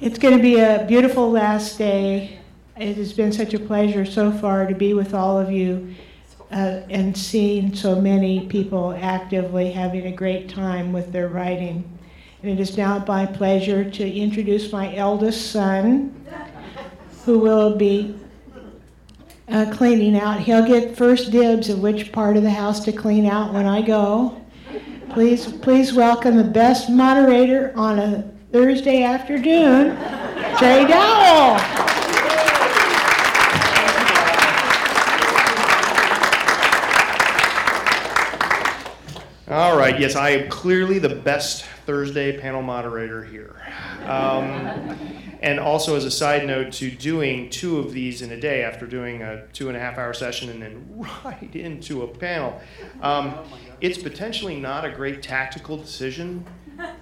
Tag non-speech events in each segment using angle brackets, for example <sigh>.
It's going to be a beautiful last day. It has been such a pleasure so far to be with all of you uh, and seeing so many people actively having a great time with their writing. And it is now my pleasure to introduce my eldest son, who will be uh, cleaning out. He'll get first dibs of which part of the house to clean out when I go. Please, please welcome the best moderator on a Thursday afternoon, Trey Dowell. All right, yes, I am clearly the best Thursday panel moderator here. Um, and also, as a side note, to doing two of these in a day after doing a two and a half hour session and then <laughs> right into a panel, um, it's potentially not a great tactical decision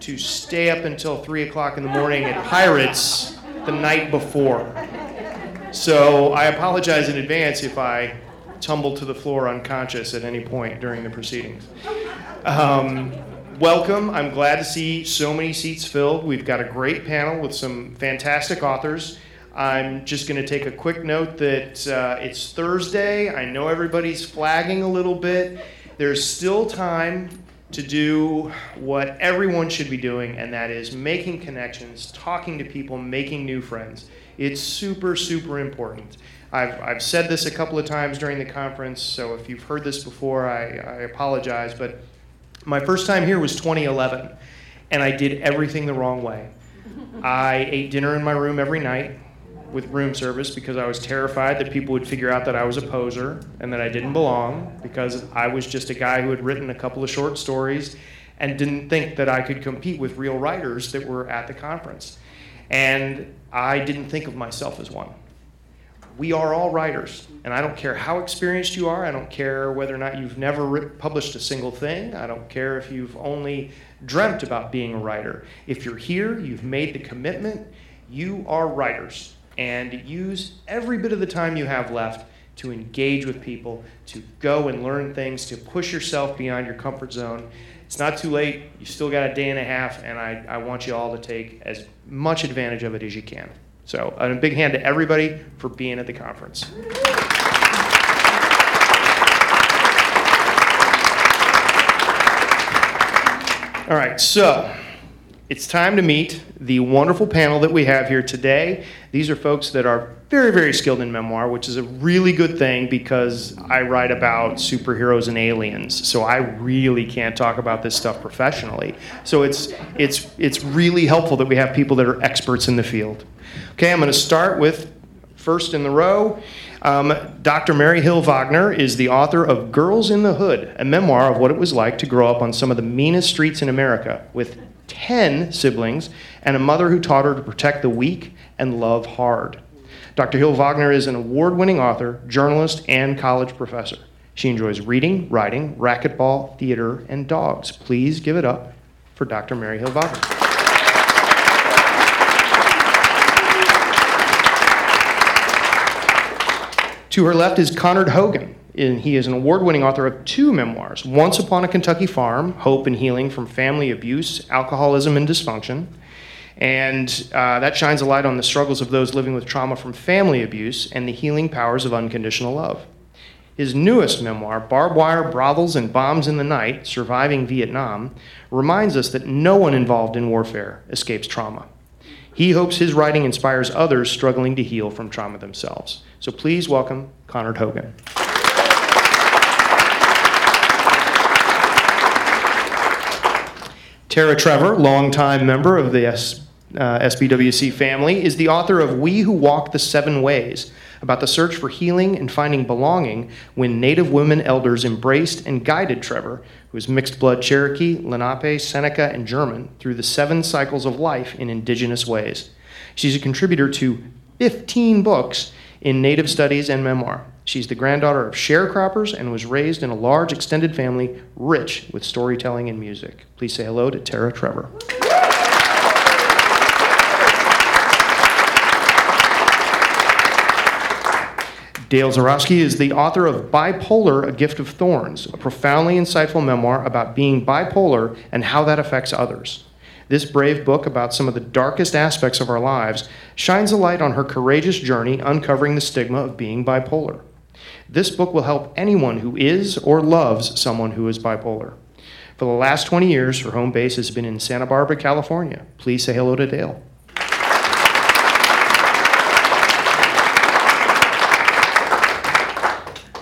to stay up until 3 o'clock in the morning at Pirates the night before. So I apologize in advance if I tumble to the floor unconscious at any point during the proceedings. Um, welcome. I'm glad to see so many seats filled. We've got a great panel with some fantastic authors. I'm just going to take a quick note that uh, it's Thursday. I know everybody's flagging a little bit. There's still time to do what everyone should be doing, and that is making connections, talking to people, making new friends. It's super, super important. I've, I've said this a couple of times during the conference, so if you've heard this before, I, I apologize, but my first time here was 2011, and I did everything the wrong way. <laughs> I ate dinner in my room every night with room service because I was terrified that people would figure out that I was a poser and that I didn't belong because I was just a guy who had written a couple of short stories and didn't think that I could compete with real writers that were at the conference. And I didn't think of myself as one we are all writers. And I don't care how experienced you are. I don't care whether or not you've never published a single thing. I don't care if you've only dreamt about being a writer. If you're here, you've made the commitment, you are writers. And use every bit of the time you have left to engage with people, to go and learn things, to push yourself beyond your comfort zone. It's not too late. You still got a day and a half, and I, I want you all to take as much advantage of it as you can. So, a big hand to everybody for being at the conference. All right, so it's time to meet the wonderful panel that we have here today. These are folks that are very, very skilled in memoir, which is a really good thing because I write about superheroes and aliens. So I really can't talk about this stuff professionally. So it's it's it's really helpful that we have people that are experts in the field. Okay, I'm going to start with first in the row. Um, Dr. Mary Hill Wagner is the author of Girls in the Hood, a memoir of what it was like to grow up on some of the meanest streets in America with 10 siblings and a mother who taught her to protect the weak and love hard. Dr. Hill Wagner is an award winning author, journalist, and college professor. She enjoys reading, writing, racquetball, theater, and dogs. Please give it up for Dr. Mary Hill Wagner. To her left is Connard Hogan. And he is an award winning author of two memoirs Once Upon a Kentucky Farm Hope and Healing from Family Abuse, Alcoholism, and Dysfunction. And uh, that shines a light on the struggles of those living with trauma from family abuse and the healing powers of unconditional love. His newest memoir, Barbed Wire, Brothels, and Bombs in the Night Surviving Vietnam, reminds us that no one involved in warfare escapes trauma. He hopes his writing inspires others struggling to heal from trauma themselves. So please welcome Connard Hogan. Terra Trevor, longtime member of the S, uh, SBWC family, is the author of We Who Walk the Seven Ways, about the search for healing and finding belonging when Native women elders embraced and guided Trevor, who is mixed blood Cherokee, Lenape, Seneca, and German, through the seven cycles of life in indigenous ways. She's a contributor to 15 books in Native Studies and Memoir. She's the granddaughter of sharecroppers and was raised in a large extended family rich with storytelling and music. Please say hello to Terra Trevor. Dale Zarowski is the author of Bipolar, A Gift of Thorns, a profoundly insightful memoir about being bipolar and how that affects others. This brave book about some of the darkest aspects of our lives shines a light on her courageous journey uncovering the stigma of being bipolar. This book will help anyone who is or loves someone who is bipolar. For the last 20 years, her home base has been in Santa Barbara, California. Please say hello to Dale.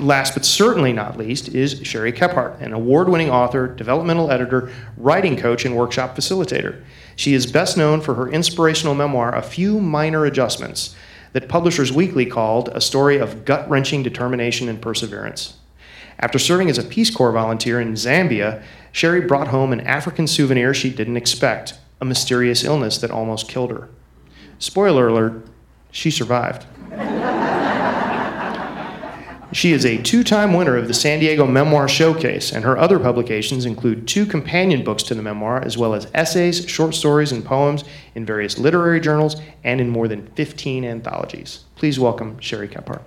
Last but certainly not least is Sherry Kephart, an award winning author, developmental editor, writing coach, and workshop facilitator. She is best known for her inspirational memoir, A Few Minor Adjustments, that Publishers Weekly called a story of gut wrenching determination and perseverance. After serving as a Peace Corps volunteer in Zambia, Sherry brought home an African souvenir she didn't expect a mysterious illness that almost killed her. Spoiler alert, she survived. She is a two time winner of the San Diego Memoir Showcase, and her other publications include two companion books to the memoir, as well as essays, short stories, and poems in various literary journals and in more than 15 anthologies. Please welcome Sherry Kephart.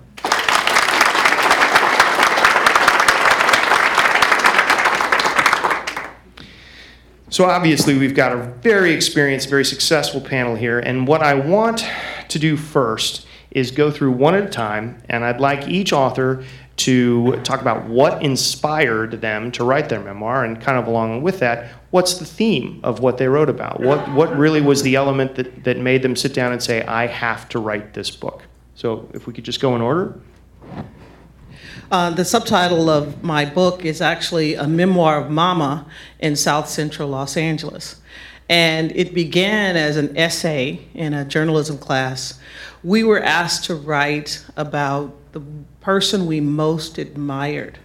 So, obviously, we've got a very experienced, very successful panel here, and what I want to do first is go through one at a time, and I'd like each author to talk about what inspired them to write their memoir, and kind of along with that, what's the theme of what they wrote about? What, what really was the element that, that made them sit down and say, I have to write this book? So, if we could just go in order. Uh, the subtitle of my book is actually a memoir of Mama in South Central Los Angeles. And it began as an essay in a journalism class we were asked to write about the person we most admired.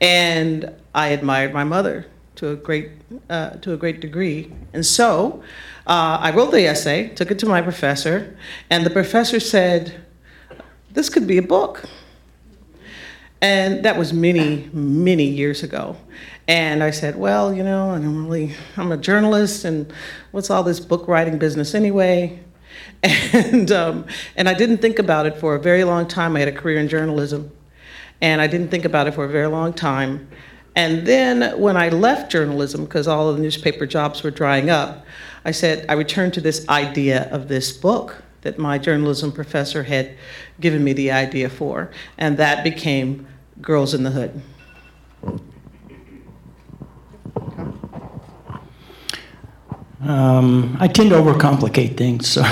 And I admired my mother to a great, uh, to a great degree. And so uh, I wrote the essay, took it to my professor, and the professor said, This could be a book. And that was many, many years ago. And I said, Well, you know, I'm really, I'm a journalist, and what's all this book writing business anyway? <laughs> And, um, and I didn't think about it for a very long time. I had a career in journalism, and I didn't think about it for a very long time. And then when I left journalism, because all of the newspaper jobs were drying up, I said, I returned to this idea of this book that my journalism professor had given me the idea for, and that became Girls in the Hood. Um, I tend to overcomplicate things, so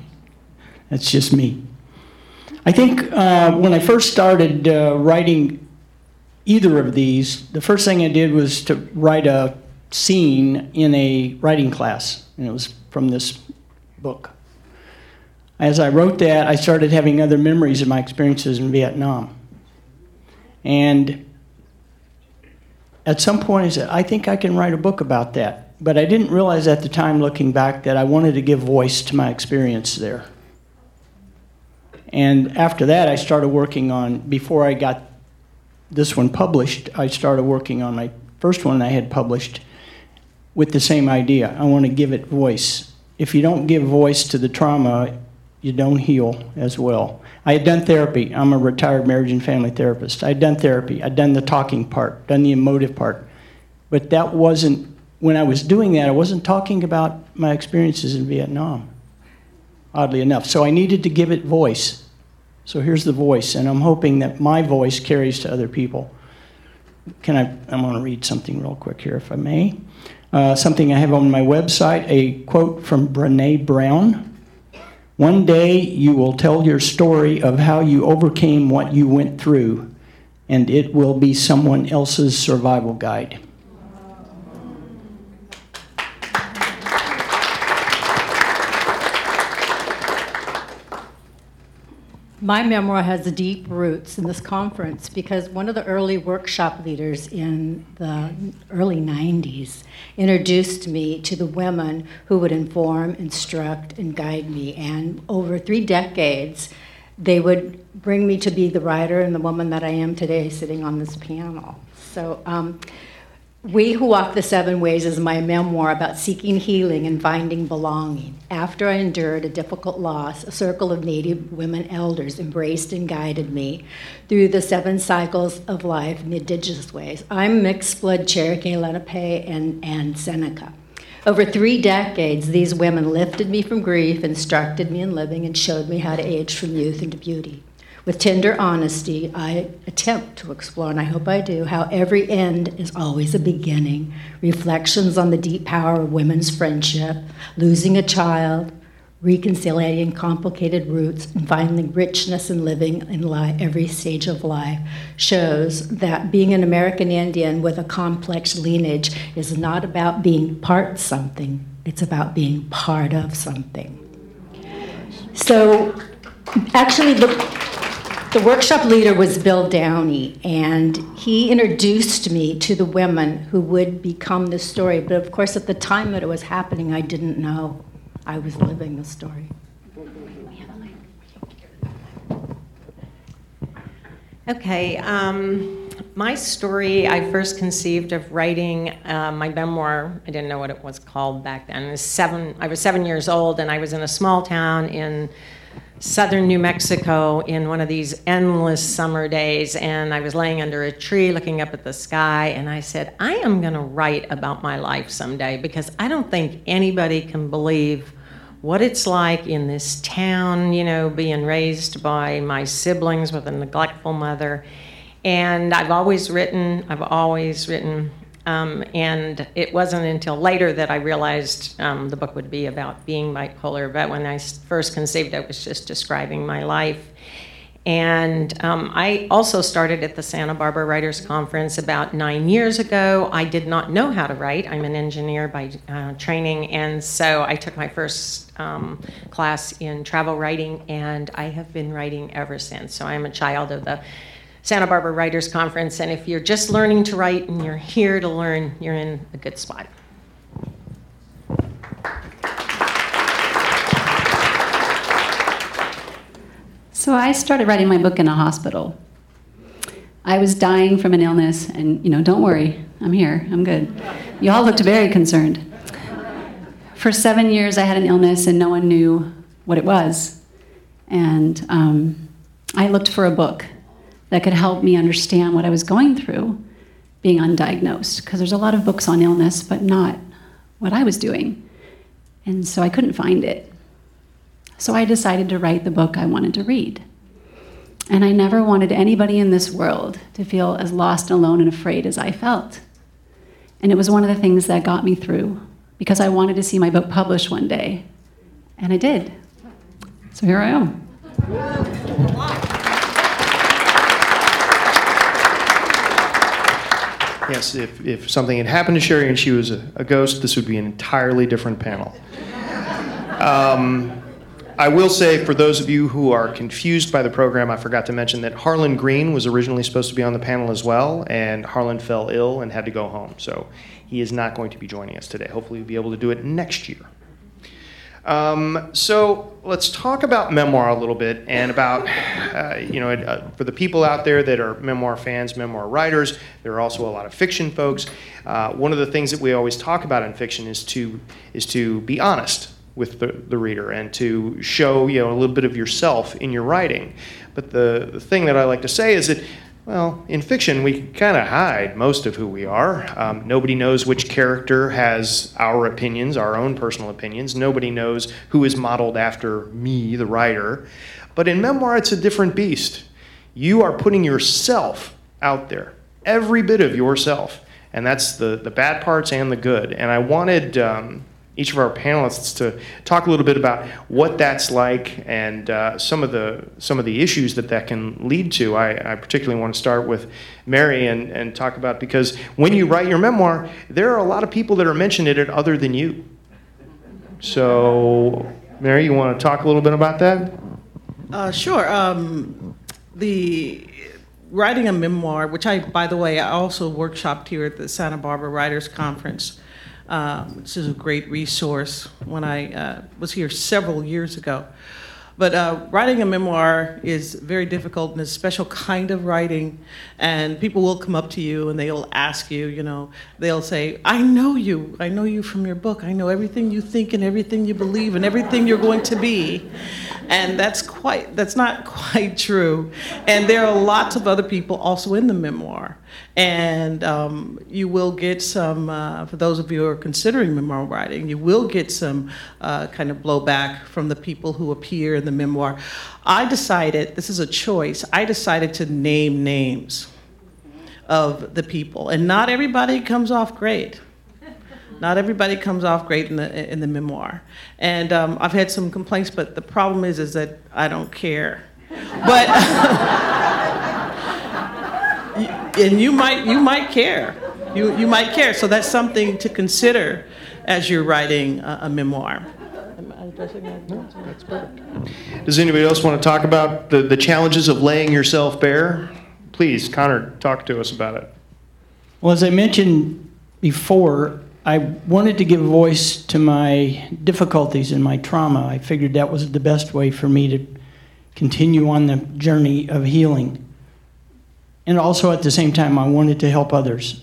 <laughs> that's just me. I think uh, when I first started uh, writing either of these, the first thing I did was to write a scene in a writing class, and it was from this book. As I wrote that, I started having other memories of my experiences in Vietnam. And at some point, I said, I think I can write a book about that but I didn't realize at the time, looking back, that I wanted to give voice to my experience there. And after that, I started working on, before I got this one published, I started working on my first one I had published with the same idea. I want to give it voice. If you don't give voice to the trauma, you don't heal as well. I had done therapy. I'm a retired marriage and family therapist. I had done therapy. I'd done the talking part, done the emotive part. But that wasn't when I was doing that, I wasn't talking about my experiences in Vietnam, oddly enough. So I needed to give it voice. So here's the voice, and I'm hoping that my voice carries to other people. Can I? I'm going to read something real quick here, if I may. Uh, something I have on my website, a quote from Brene Brown. One day you will tell your story of how you overcame what you went through, and it will be someone else's survival guide. My memoir has deep roots in this conference because one of the early workshop leaders in the early 90s introduced me to the women who would inform, instruct, and guide me. And over three decades, they would bring me to be the writer and the woman that I am today sitting on this panel. So, um, we Who Walk the Seven Ways is my memoir about seeking healing and finding belonging. After I endured a difficult loss, a circle of Native women elders embraced and guided me through the seven cycles of life in the indigenous ways. I'm mixed blood Cherokee, Lenape, and, and Seneca. Over three decades, these women lifted me from grief, instructed me in living, and showed me how to age from youth into beauty. With tender honesty, I attempt to explore, and I hope I do, how every end is always a beginning. Reflections on the deep power of women's friendship, losing a child, reconciliating complicated roots, and finding richness in living in every stage of life shows that being an American Indian with a complex lineage is not about being part something, it's about being part of something. So, actually, the, the workshop leader was Bill Downey, and he introduced me to the women who would become the story. But of course, at the time that it was happening, I didn't know. I was living the story. Okay, um, my story, I first conceived of writing uh, my memoir. I didn't know what it was called back then. Was seven, I was seven years old, and I was in a small town in southern New Mexico in one of these endless summer days, and I was laying under a tree looking up at the sky, and I said, I am going to write about my life someday because I don't think anybody can believe what it's like in this town, you know, being raised by my siblings with a neglectful mother. And I've always written, I've always written. Um, and it wasn't until later that I realized um, the book would be about being bipolar. But when I first conceived it, was just describing my life. And um, I also started at the Santa Barbara Writers Conference about nine years ago. I did not know how to write. I'm an engineer by uh, training, and so I took my first um, class in travel writing, and I have been writing ever since. So I'm a child of the Santa Barbara Writers Conference, and if you're just learning to write and you're here to learn, you're in a good spot. So I started writing my book in a hospital. I was dying from an illness, and you know, don't worry, I'm here, I'm good. You all looked very concerned. For seven years, I had an illness, and no one knew what it was. And um, I looked for a book that could help me understand what I was going through being undiagnosed, because there's a lot of books on illness, but not what I was doing. And so I couldn't find it. So I decided to write the book I wanted to read. And I never wanted anybody in this world to feel as lost, and alone, and afraid as I felt. And it was one of the things that got me through because I wanted to see my book published one day. And I did. So here I am. Yes, if, if something had happened to Sherry and she was a, a ghost, this would be an entirely different panel. Um, I will say, for those of you who are confused by the program, I forgot to mention that Harlan Green was originally supposed to be on the panel as well, and Harlan fell ill and had to go home. So he is not going to be joining us today. Hopefully, we'll be able to do it next year. Um, so let's talk about memoir a little bit and about, uh, you know, uh, for the people out there that are memoir fans, memoir writers, there are also a lot of fiction folks. Uh, one of the things that we always talk about in fiction is to is to be honest with the, the reader and to show you know a little bit of yourself in your writing. But the, the thing that I like to say is that well, in fiction, we kind of hide most of who we are. Um, nobody knows which character has our opinions, our own personal opinions. Nobody knows who is modeled after me, the writer. But in memoir, it's a different beast. You are putting yourself out there, every bit of yourself. And that's the, the bad parts and the good. And I wanted. Um, each of our panelists to talk a little bit about what that's like and uh, some of the some of the issues that that can lead to. I, I particularly want to start with Mary and, and talk about because when you write your memoir, there are a lot of people that are mentioned in it other than you. So, Mary, you want to talk a little bit about that? Uh, sure. Um, the writing a memoir, which I, by the way, I also workshopped here at the Santa Barbara Writers Conference um, which is a great resource when I uh, was here several years ago. But uh, writing a memoir is very difficult and a special kind of writing. And people will come up to you and they'll ask you, you know, they'll say, I know you. I know you from your book. I know everything you think and everything you believe and everything you're going to be. And that's quite, that's not <laughs> quite true. And there are lots of other people also in the memoir. And um, you will get some, uh, for those of you who are considering memoir writing, you will get some uh, kind of blowback from the people who appear in the memoir. I decided, this is a choice, I decided to name names of the people. And not everybody comes off great. Not everybody comes off great in the, in the memoir. And um, I've had some complaints, but the problem is, is that I don't care. But <laughs> and you might you might care. You you might care. So that's something to consider as you're writing a, a memoir. Does anybody else want to talk about the, the challenges of laying yourself bare? Please, Connard, talk to us about it. Well, as I mentioned before, I wanted to give voice to my difficulties and my trauma. I figured that was the best way for me to continue on the journey of healing. And also at the same time, I wanted to help others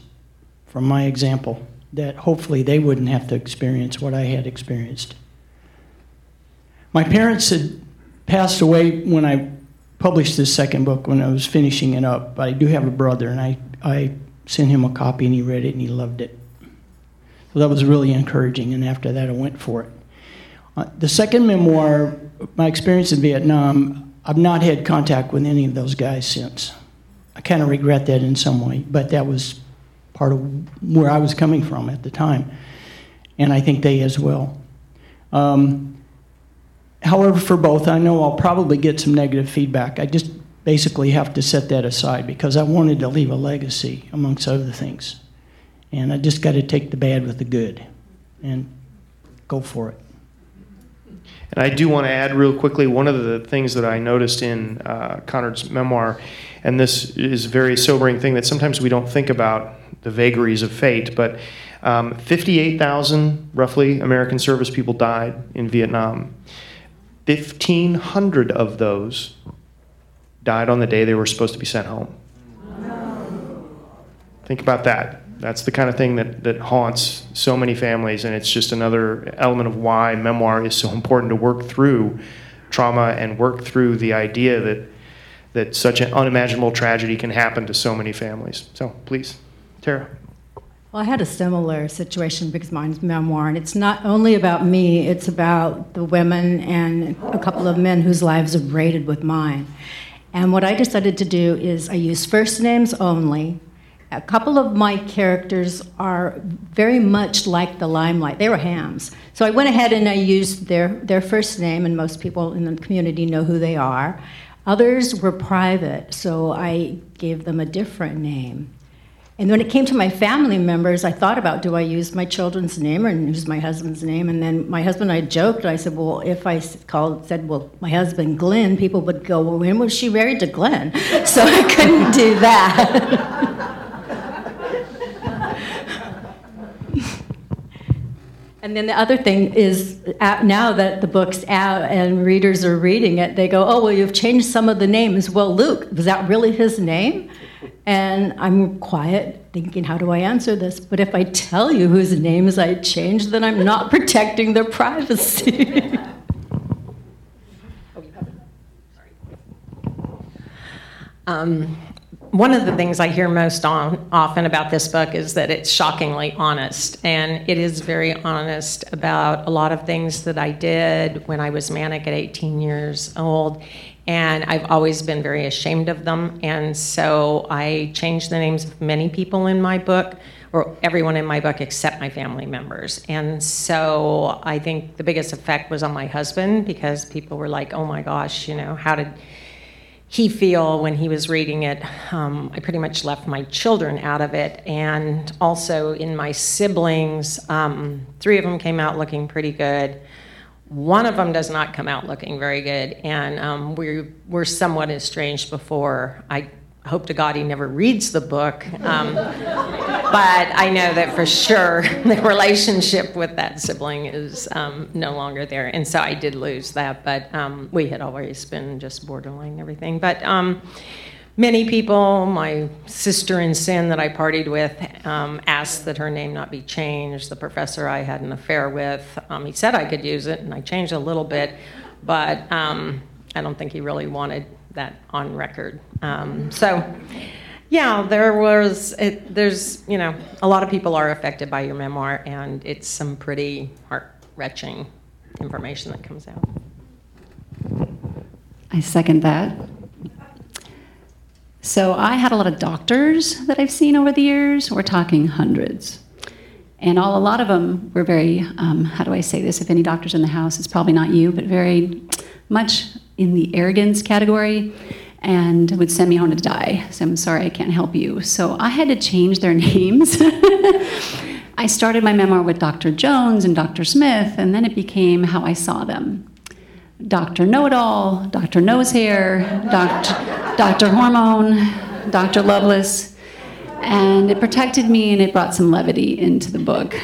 from my example, that hopefully they wouldn't have to experience what I had experienced. My parents had passed away when I published this second book, when I was finishing it up. But I do have a brother, and I, I sent him a copy, and he read it, and he loved it. So that was really encouraging, and after that, I went for it. Uh, the second memoir, my experience in Vietnam, I've not had contact with any of those guys since. Kind of regret that in some way, but that was part of where I was coming from at the time, and I think they as well. Um, however, for both, I know I'll probably get some negative feedback. I just basically have to set that aside because I wanted to leave a legacy, amongst other things. And I just got to take the bad with the good and go for it. And I do want to add real quickly one of the things that I noticed in uh, memoir, and this is a very sobering thing that sometimes we don't think about the vagaries of fate, but um, 58,000 roughly American service people died in Vietnam. 1,500 of those died on the day they were supposed to be sent home. Think about that. That's the kind of thing that, that haunts so many families, and it's just another element of why memoir is so important to work through trauma and work through the idea that, that such an unimaginable tragedy can happen to so many families. So, please, Terra. Well, I had a similar situation because mine's memoir, and it's not only about me, it's about the women and a couple of men whose lives are braided with mine. And what I decided to do is I use first names only, a couple of my characters are very much like the limelight. They were hams. So I went ahead and I used their, their first name, and most people in the community know who they are. Others were private, so I gave them a different name. And when it came to my family members, I thought about do I use my children's name or use my husband's name? And then my husband and I joked. I said, well, if I called, said, well, my husband Glenn, people would go, well, when was she married to Glenn? <laughs> So I couldn't do that. <laughs> And then the other thing is now that the book's out and readers are reading it, they go, oh, well, you've changed some of the names. Well, Luke, was that really his name? And I'm quiet, thinking, how do I answer this? But if I tell you whose names I changed, then I'm not <laughs> protecting their privacy. <laughs> um, one of the things I hear most on, often about this book is that it's shockingly honest. And it is very honest about a lot of things that I did when I was manic at 18 years old. And I've always been very ashamed of them. And so I changed the names of many people in my book, or everyone in my book except my family members. And so I think the biggest effect was on my husband because people were like, oh my gosh, you know, how did he feel when he was reading it. Um, I pretty much left my children out of it, and also in my siblings, um, three of them came out looking pretty good. One of them does not come out looking very good, and um, we were somewhat estranged before I hope to God he never reads the book. Um, but I know that for sure <laughs> the relationship with that sibling is um, no longer there. And so I did lose that, but um, we had always been just borderline everything. But um, many people, my sister in sin that I partied with, um, asked that her name not be changed. The professor I had an affair with, um, he said I could use it, and I changed a little bit, but I don't think he really wanted that on record. Um, so, Yeah, there was. It, there's, you know, a lot of people are affected by your memoir, and it's some pretty heart-wrenching information that comes out. I second that. So I had a lot of doctors that I've seen over the years. We're talking hundreds. And all, a lot of them were very, um, how do I say this? If any doctors in the house, it's probably not you, but very much in the arrogance category and would send me home to die. So I'm sorry, I can't help you. So I had to change their <laughs> names. I started my memoir with Dr. Jones and Dr. Smith, and then it became how I saw them. Dr. Know It All, Dr. Nose Hair, Dr. Dr. Hormone, Dr. Loveless, and it protected me and it brought some levity into the book.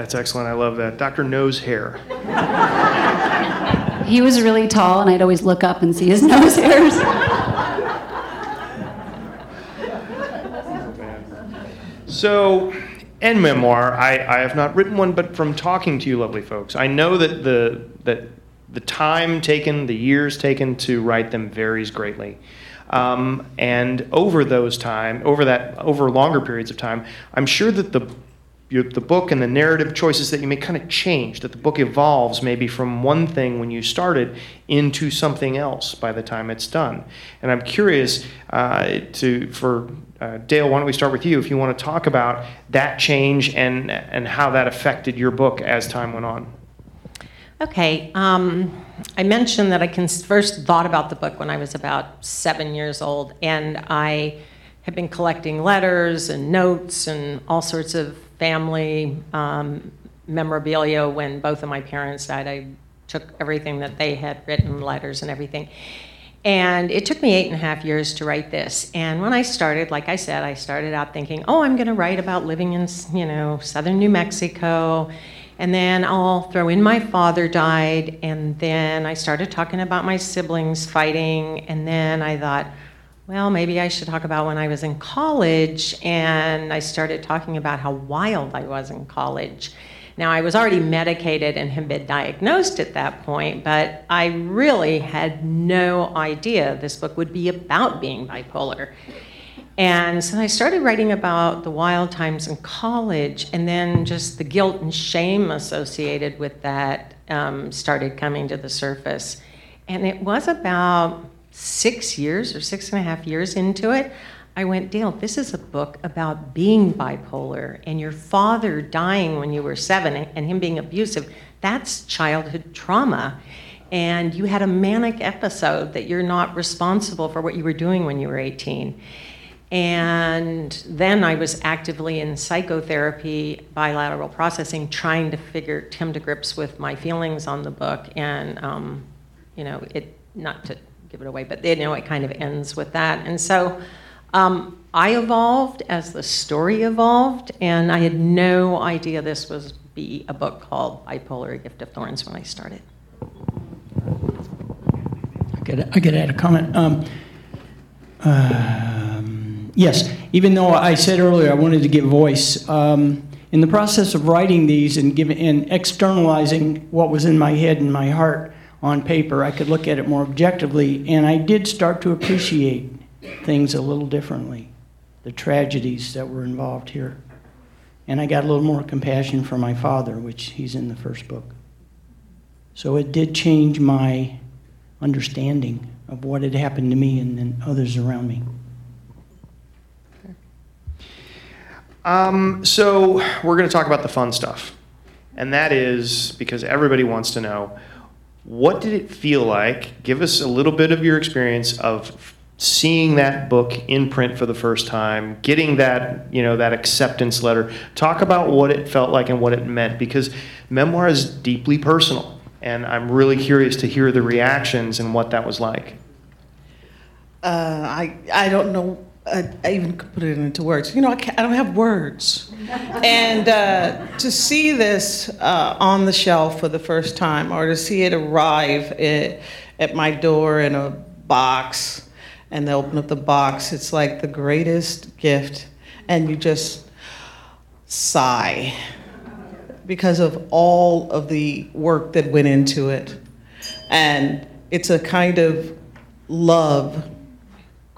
That's excellent. I love that. Dr. Nose Hair. He was really tall, and I'd always look up and see his <laughs> nose hairs. So, and memoir, I, I have not written one, but from talking to you lovely folks, I know that the, that the time taken, the years taken to write them varies greatly. Um, and over those time, over that, over longer periods of time, I'm sure that the your, the book and the narrative choices that you make kind of change, that the book evolves maybe from one thing when you started into something else by the time it's done. And I'm curious uh, to, for uh, Dale, why don't we start with you if you want to talk about that change and, and how that affected your book as time went on. Okay, um, I mentioned that I can first thought about the book when I was about seven years old, and I had been collecting letters and notes and all sorts of family um, memorabilia when both of my parents died. I took everything that they had written, letters and everything. And it took me eight and a half years to write this. And when I started, like I said, I started out thinking, oh, I'm going to write about living in, you know, southern New Mexico. And then I'll throw in my father died. And then I started talking about my siblings fighting. And then I thought, well, maybe I should talk about when I was in college, and I started talking about how wild I was in college. Now, I was already medicated and had been diagnosed at that point, but I really had no idea this book would be about being bipolar. And so I started writing about the wild times in college, and then just the guilt and shame associated with that um, started coming to the surface. And it was about six years or six and a half years into it, I went, Dale, this is a book about being bipolar and your father dying when you were seven and him being abusive. That's childhood trauma. And you had a manic episode that you're not responsible for what you were doing when you were 18. And then I was actively in psychotherapy, bilateral processing, trying to figure, come to grips with my feelings on the book. And, um, you know, it, not to give it away, but they know it kind of ends with that. And so um, I evolved as the story evolved, and I had no idea this was be a book called Bipolar: A Gift of Thorns when I started. I could, I could add a comment. Um, um, yes, even though I said earlier I wanted to give voice, um, in the process of writing these and giving and externalizing what was in my head and my heart, on paper, I could look at it more objectively, and I did start to appreciate things a little differently, the tragedies that were involved here. And I got a little more compassion for my father, which he's in the first book. So it did change my understanding of what had happened to me and, and others around me. Um, so we're going to talk about the fun stuff. And that is because everybody wants to know what did it feel like? Give us a little bit of your experience of seeing that book in print for the first time, getting that, you know, that acceptance letter. Talk about what it felt like and what it meant because memoir is deeply personal and I'm really curious to hear the reactions and what that was like. Uh, I I don't know I, I, even could put it into words. You know, I, I don't have words. <laughs> and uh, to see this uh, on the shelf for the first time, or to see it arrive at, at my door in a box, and they open up the box, it's like the greatest gift. And you just sigh because of all of the work that went into it. And it's a kind of love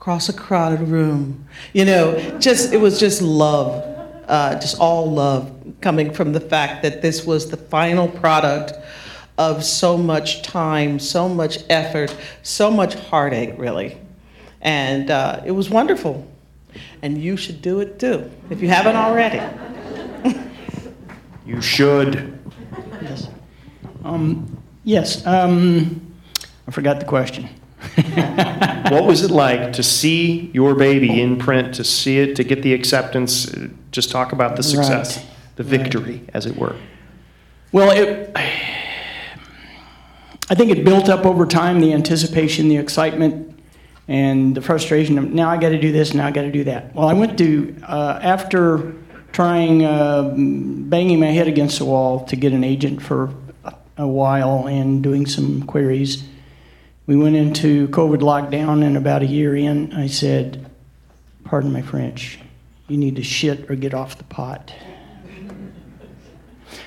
across a crowded room. You know, just it was just love, uh, just all love coming from the fact that this was the final product of so much time, so much effort, so much heartache, really. And uh, it was wonderful. And you should do it too, if you haven't already. <laughs> You should. Yes. Um, yes. Um, I forgot the question. <laughs> What was it like to see your baby in print, to see it, to get the acceptance? Just talk about the success, Right. the victory, as it were. Well, it, I think it built up over time the anticipation, the excitement, and the frustration of now I got to do this, now I got to do that. Well, I went to, uh, after trying, uh, banging my head against the wall to get an agent for a while and doing some queries, we went into COVID lockdown, and about a year in, I said, Pardon my French, you need to shit or get off the pot.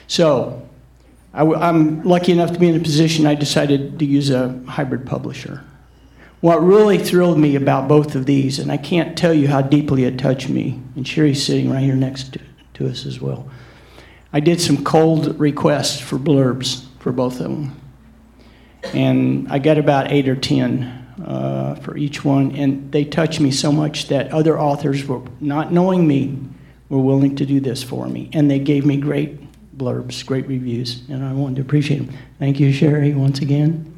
So, I am lucky enough to be in a position I decided to use a hybrid publisher. What really thrilled me about both of these, and I can't tell you how deeply it touched me, and Sherry's sitting right here next to, to us as well. I did some cold requests for blurbs for both of them. And I got about eight or ten uh, for each one, and they touched me so much that other authors were, not knowing me, were willing to do this for me. And they gave me great blurbs, great reviews, and I wanted to appreciate them. Thank you, Sherry, once again.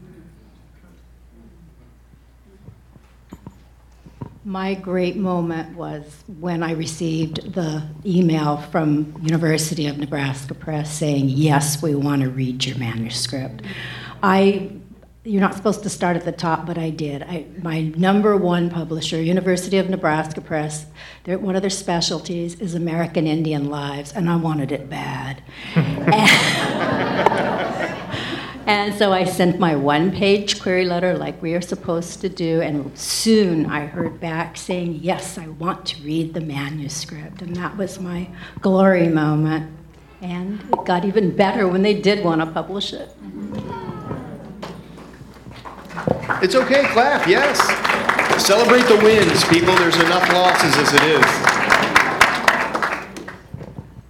My great moment was when I received the email from University of Nebraska Press saying, yes, we want to read your manuscript. I, you're not supposed to start at the top, but I did. I, my number one publisher, University of Nebraska Press, their, one of their specialties is American Indian Lives, and I wanted it bad. <laughs> And so I sent my one page query letter like we are supposed to do, and soon I heard back saying, Yes, I want to read the manuscript. And that was my glory moment. And it got even better when they did want to publish it. Mm-hmm. It's okay, clap, yes. Celebrate the wins, people. There's enough losses as it is.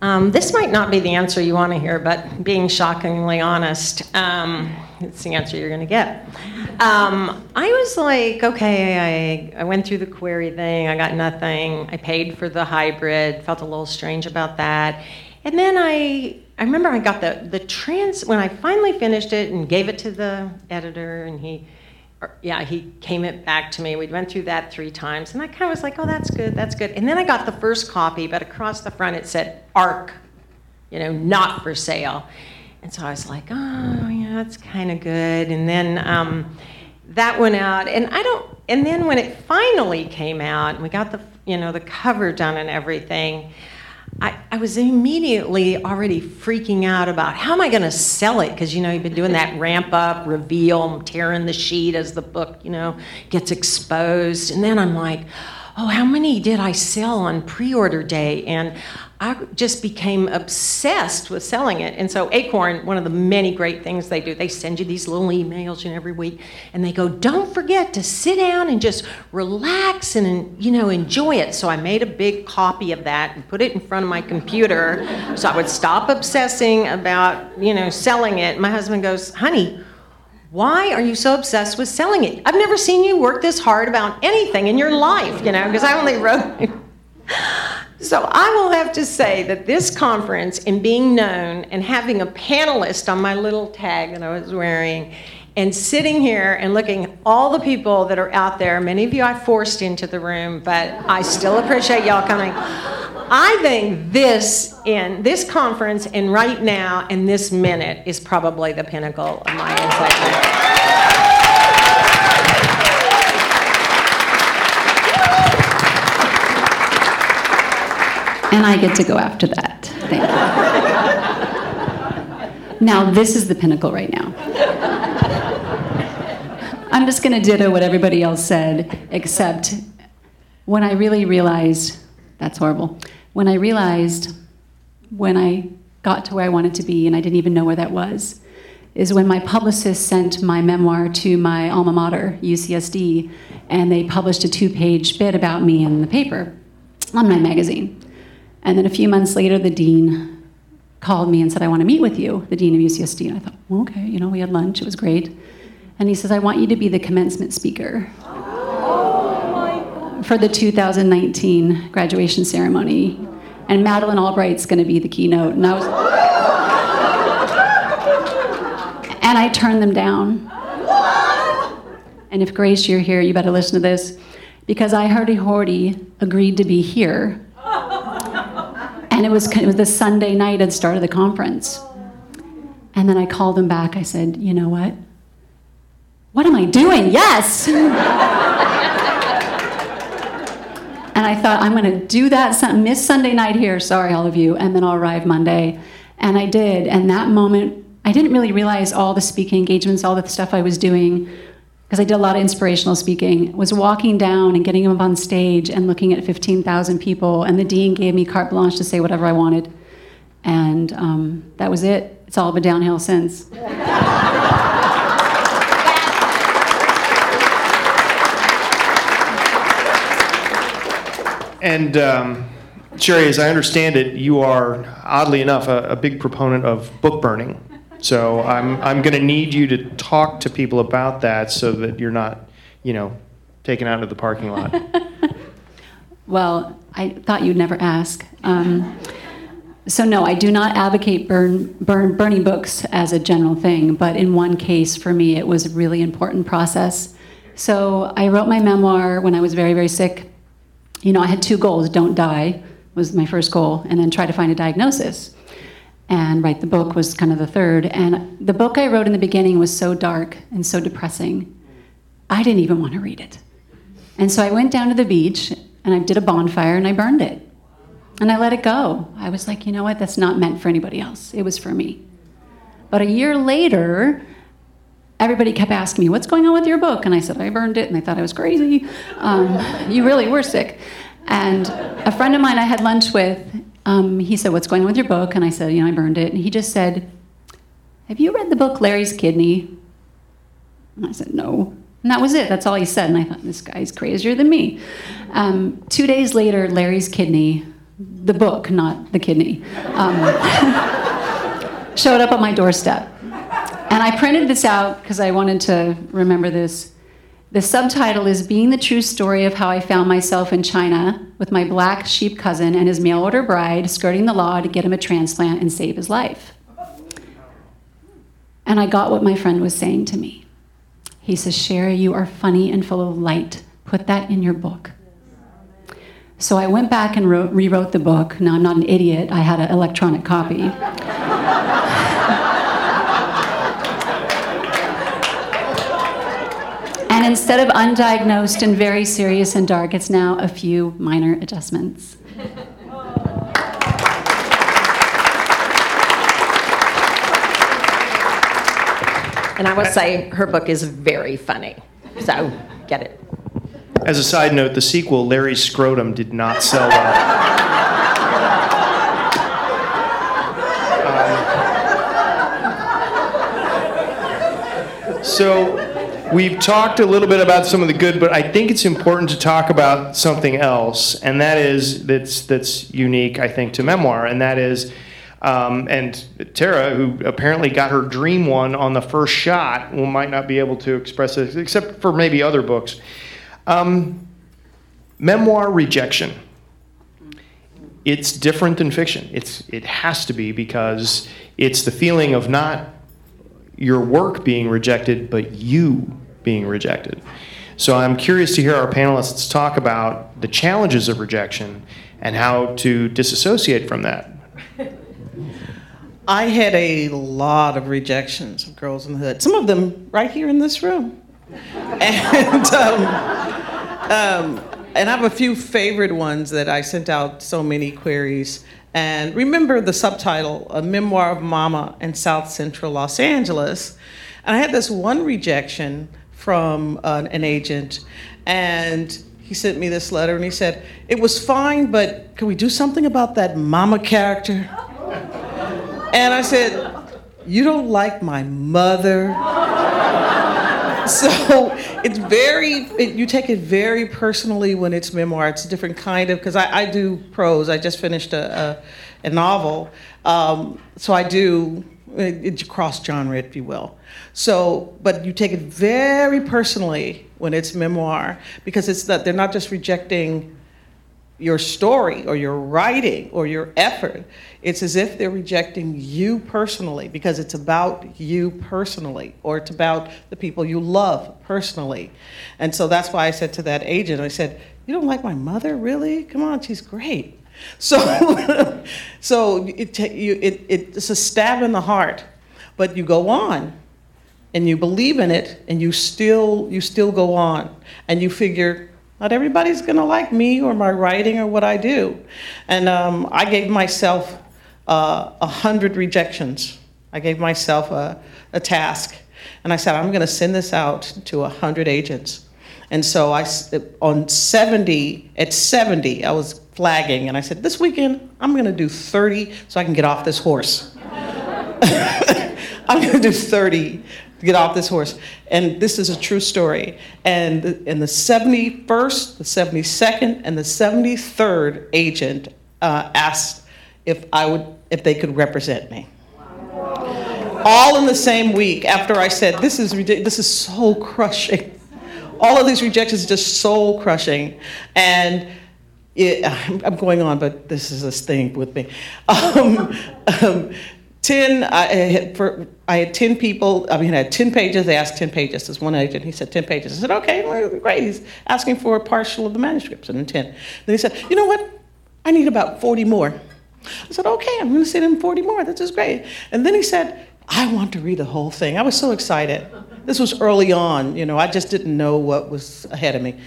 Um, this might not be the answer you want to hear, but being shockingly honest, um, it's the answer you're going to get. Um, I was like, okay, I, I went through the query thing, I got nothing. I paid for the hybrid, felt a little strange about that. And then I, I remember I got the, the trans, when I finally finished it and gave it to the editor, and he, yeah, he came it back to me. We went through that three times, and I kind of was like, "Oh, that's good, that's good." And then I got the first copy, but across the front it said "ARC," you know, not for sale. And so I was like, "Oh, yeah, that's kind of good." And then um, that went out, and I don't. And then when it finally came out, and we got the, you know, the cover done and everything. I, I was immediately already freaking out about how am I going to sell it? Because, you know, you've been doing that ramp up, reveal, tearing the sheet as the book, you know, gets exposed. And then I'm like, oh, how many did I sell on pre order day? And I just became obsessed with selling it. And so, Acorn, one of the many great things they do, they send you these little emails you know, every week, and they go, "Don't forget to sit down and just relax and you know enjoy it." So I made a big copy of that and put it in front of my computer, so I would stop obsessing about you know selling it. My husband goes, "Honey." Why are you so obsessed with selling it? I've never seen you work this hard about anything in your life, you know, because I only wrote <laughs> so I will have to say that this conference and being known and having a panelist on my little tag that I was wearing and sitting here and looking at all the people that are out there, many of you I forced into the room, but I still appreciate y'all coming. I think this in this conference and right now in this minute is probably the pinnacle of my excitement. And I get to go after that. Thank you. Now, this is the pinnacle right now. I'm just going to ditto what everybody else said, except when I really realized that's horrible. When I realized when I got to where I wanted to be and I didn't even know where that was, is when my publicist sent my memoir to my alma mater, UCSD, and they published a two page bit about me in the paper, Alumni Magazine. And then a few months later, the dean called me and said, I want to meet with you, the dean of UCSD. And I thought, well, okay, you know, we had lunch, it was great. And he says, I want you to be the commencement speaker for the 2019 graduation ceremony. And Madeleine Albright's going to be the keynote. And I was. <laughs> and I turned them down. And if Grace, you're here, you better listen to this. Because I heard Horty agreed to be here. And it was, it was the Sunday night at the start of the conference. And then I called him back. I said, You know what? What am I doing? Yes! <laughs> and I thought, I'm going to do that, miss Sunday night here, sorry, all of you, and then I'll arrive Monday. And I did. And that moment, I didn't really realize all the speaking engagements, all the stuff I was doing, because I did a lot of inspirational speaking, was walking down and getting up on stage and looking at 15,000 people. And the dean gave me carte blanche to say whatever I wanted. And um, that was it. It's all been downhill since. <laughs> And um, Sherry, as I understand it, you are oddly enough a, a big proponent of book burning. So I'm I'm going to need you to talk to people about that so that you're not, you know, taken out of the parking lot. <laughs> well, I thought you'd never ask. Um, so no, I do not advocate burn, burn, burning books as a general thing, but in one case for me it was a really important process. So I wrote my memoir when I was very, very sick you know, I had two goals don't die was my first goal, and then try to find a diagnosis. And write the book was kind of the third. And the book I wrote in the beginning was so dark and so depressing, I didn't even want to read it. And so I went down to the beach and I did a bonfire and I burned it. And I let it go. I was like, you know what? That's not meant for anybody else. It was for me. But a year later, everybody kept asking me, What's going on with your book? And I said, I burned it, and they thought I was crazy. Um, you really were sick. And a friend of mine I had lunch with, um, he said, What's going on with your book? And I said, You know, I burned it. And he just said, Have you read the book Larry's Kidney? And I said, No. And that was it. That's all he said. And I thought, This guy's crazier than me. Um, two days later, Larry's Kidney, the book, not the kidney, um, <laughs> showed up on my doorstep. And I printed this out because I wanted to remember this. The subtitle is Being the True Story of How I Found Myself in China with my black sheep cousin and his mail order bride skirting the law to get him a transplant and save his life. And I got what my friend was saying to me. He says, Sherry, you are funny and full of light. Put that in your book. So I went back and wrote, rewrote the book. Now, I'm not an idiot, I had an electronic copy. Instead of undiagnosed and very serious and dark, it's now a few minor adjustments. And I will say her book is very funny. So get it. As a side note, the sequel, Larry's Scrotum, did not sell well. Um, so We've talked a little bit about some of the good, but I think it's important to talk about something else, and that is that's that's unique, I think, to memoir, and that is. Um, and Terra, who apparently got her dream one on the first shot, well, might not be able to express it, except for maybe other books. Um, memoir rejection. It's different than fiction. It's it has to be because it's the feeling of not your work being rejected, but you being rejected. So I'm curious to hear our panelists talk about the challenges of rejection and how to disassociate from that. <laughs> I had a lot of rejections of girls in the hood, some of them right here in this room. <laughs> And, um, um, and I have a few favorite ones that I sent out so many queries and remember the subtitle, A Memoir of Mama in South Central Los Angeles. And I had this one rejection from uh, an agent, and he sent me this letter and he said, It was fine, but can we do something about that mama character? And I said, You don't like my mother? <laughs> so it's very it, you take it very personally when it's memoir. It's a different kind of because I, I do prose. I just finished a, a, a novel. Um, so i do it, it's cross genre if you will. So but you take it very personally when it's memoir because it's that they're not just rejecting your story or your writing or your effort. It's as if they're rejecting you personally because it's about you personally or it's about the people you love personally. And so that's why I said to that agent, I said, You don't like my mother? Really? Come on, she's great. So, <laughs> so it, you, it, it's a stab in the heart, but you go on and you believe in it and you still, you still go on and you figure, not everybody's going to like me or my writing or what I do. And um, I gave myself uh, a uh, hundred rejections. I gave myself a, a task. And I said, I'm going to send this out to a hundred agents. And so I, on 70, at 70, I was flagging and I said, this weekend, I'm going to do 30 so I can get off this horse. <laughs> I'm going to do 30 to get off this horse. And this is a true story. And in the 71st, the 72nd, and the 73rd agent uh, asked if I would, if they could represent me. All in the same week after I said, this is this is soul crushing. All of these rejections are just soul crushing. And it, <laughs> I'm going on, but this is a thing with me. <laughs> Um, um, 10, I had, I had 10 people, I mean, I had 10 pages. They asked 10 pages. This one agent, he said 10 pages. I said, okay, great. He's asking for a partial of the manuscripts and 10. Then he said, you know what? I need about 40 more. I said, okay, I'm going to send him 40 more. This is great. And then he said, I want to read the whole thing. I was so excited. This was early on, you know, I just didn't know what was ahead of me.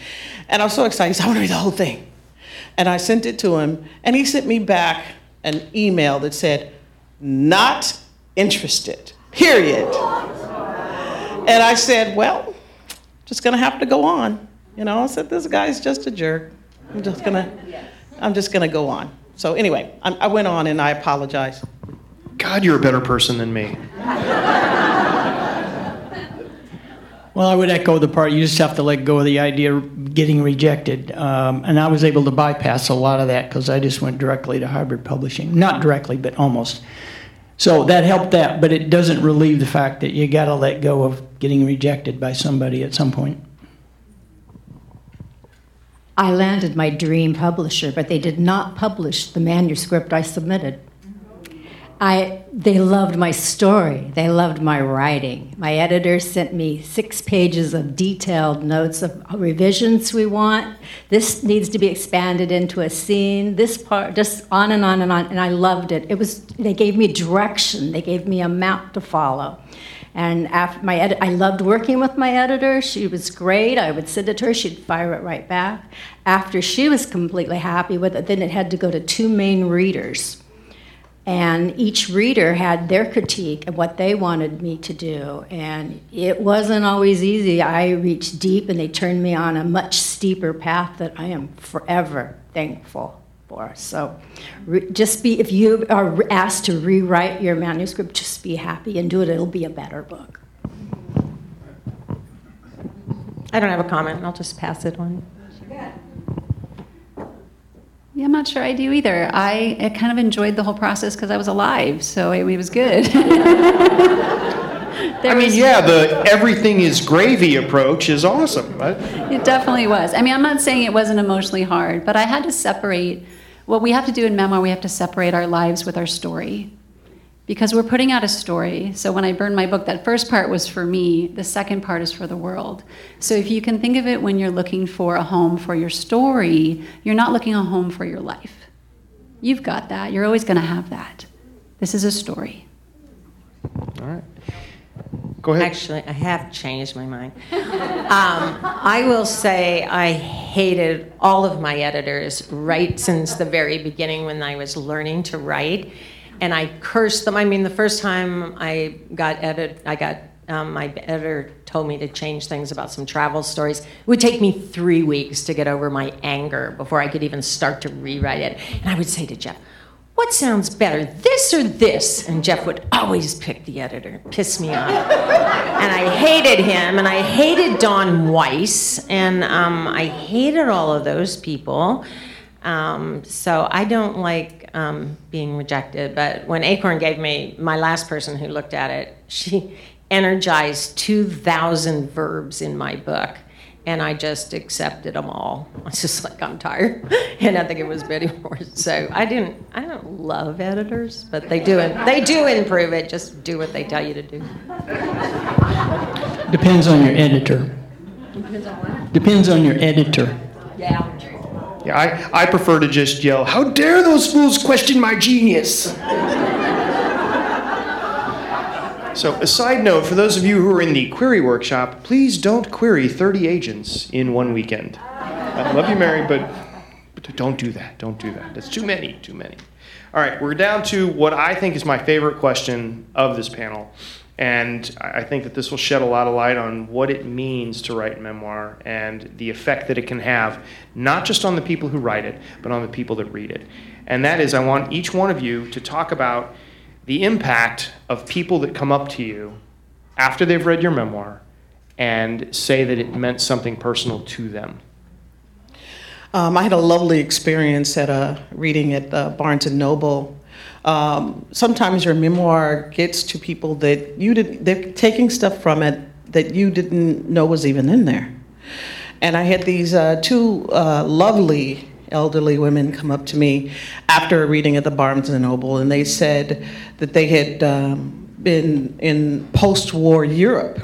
And I was so excited. He said, I want to read the whole thing. And I sent it to him, and he sent me back an email that said, not interested, period. And I said, well, just gonna have to go on. You know, I said, this guy's just a jerk. I'm just gonna, I'm just gonna go on. So anyway, I, I went on and I apologized. God, you're a better person than me. Well, I would echo the part you just have to let go of the idea of getting rejected. Um, and I was able to bypass a lot of that because I just went directly to hybrid publishing. Not directly, but almost. So that helped that, but it doesn't relieve the fact that you got to let go of getting rejected by somebody at some point. I landed my dream publisher, but they did not publish the manuscript I submitted. I, they loved my story. They loved my writing. My editor sent me six pages of detailed notes of revisions we want. This needs to be expanded into a scene. This part, just on and on and on. And I loved it. It was. They gave me direction. They gave me a map to follow. And after my edit, I loved working with my editor. She was great. I would send it to her. She'd fire it right back. After she was completely happy with it, then it had to go to two main readers and each reader had their critique of what they wanted me to do. And it wasn't always easy. I reached deep and they turned me on a much steeper path that i am forever thankful for. So re- just be if you are asked to rewrite your manuscript just be happy and do it. It'll be a better book. I don't have a comment. I'll just pass it on Yeah, I'm not sure I do either. I, I kind of enjoyed the whole process because I was alive, so it, it was good. <laughs> I mean, yeah, the everything is gravy approach is awesome. It definitely was. I mean, I'm not saying it wasn't emotionally hard, but I had to separate. What we have to do in memoir, we have to separate our lives with our story because we're putting out a story. So when I burned my book, that first part was for me, the second part is for the world. So if you can think of it when you're looking for a home for your story, you're not looking a home for your life. You've got that. You're always going to have that. This is a story. All right. Go ahead. Actually, I have changed my mind. <laughs> Um, I will say I hated all of my editors right since the very beginning when I was learning to write and I cursed them. I mean, the first time I got edited, I got um, my editor told me to change things about some travel stories. It would take me three weeks to get over my anger before I could even start to rewrite it. And I would say to Jeff, what sounds better, this or this? And Jeff would always pick the editor, piss me off. <laughs> and I hated him, and I hated Don Weiss, and um, I hated all of those people. Um, so I don't like um, being rejected. But when Acorn gave me my last person who looked at it, she energized 2,000 verbs in my book and I just accepted them all. <laughs> I was just like, I'm tired, <laughs> and I think it was Betty Morse. So I didn't, I don't love editors, but they do, they do improve it. Just do what they tell you to do. Depends on your editor. Depends on what. Depends on your editor. Yeah. Yeah, I, I prefer to just yell, How dare those fools question my genius? So, a side note for those of you who are in the query workshop, please don't query 30 agents in one weekend. I love you, Mary, but, but don't do that. Don't do that. That's too many, too many. All right, we're down to what I think is my favorite question of this panel. And I think that this will shed a lot of light on what it means to write memoir and the effect that it can have, not just on the people who write it, but on the people that read it. And that is, I want each one of you to talk about the impact of people that come up to you after they've read your memoir and say that it meant something personal to them. Um, I had a lovely experience at a reading at uh, Barnes and Noble. Um, sometimes your memoir gets to people that you did. They're taking stuff from it that you didn't know was even in there. And I had these uh, two uh, lovely elderly women come up to me after a reading at the Barnes and Noble, and they said that they had um, been in post-war Europe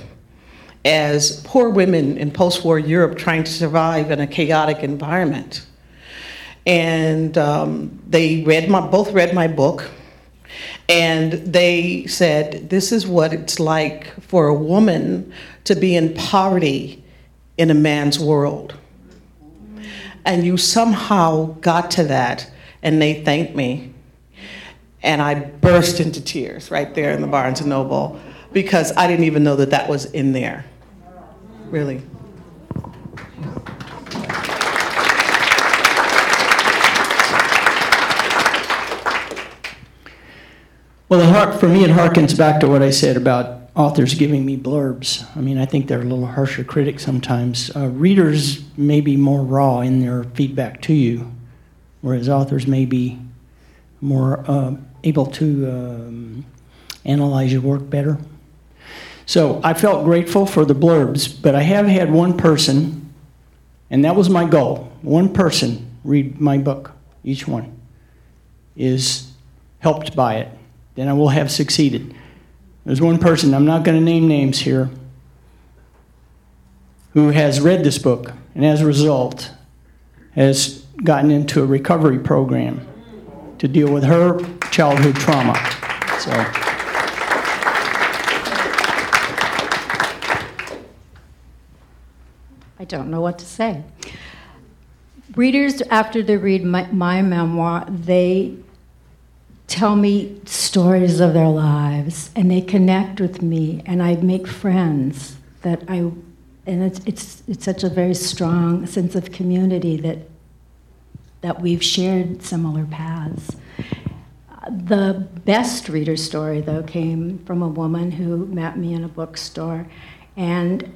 as poor women in post-war Europe trying to survive in a chaotic environment. And um, they read my, both read my book, and they said, this is what it's like for a woman to be in poverty in a man's world and you somehow got to that, and they thanked me. And I burst into tears right there in the Barnes and Noble because I didn't even know that that was in there. Really. Well, it har- for me, it harkens back to what I said about authors giving me blurbs. I mean, I think they're a little harsher critics sometimes. Uh, readers may be more raw in their feedback to you, whereas authors may be more uh, able to um, analyze your work better. So I felt grateful for the blurbs, but I have had one person, and that was my goal one person read my book, each one, is helped by it. Then I will have succeeded. There's one person, I'm not going to name names here, who has read this book and as a result has gotten into a recovery program to deal with her childhood trauma. So. I don't know what to say. Readers, after they read my, my memoir, they tell me stories of their lives and they connect with me and I make friends that I and it's it's it's such a very strong sense of community that that we've shared similar paths. The best reader story though came from a woman who met me in a bookstore and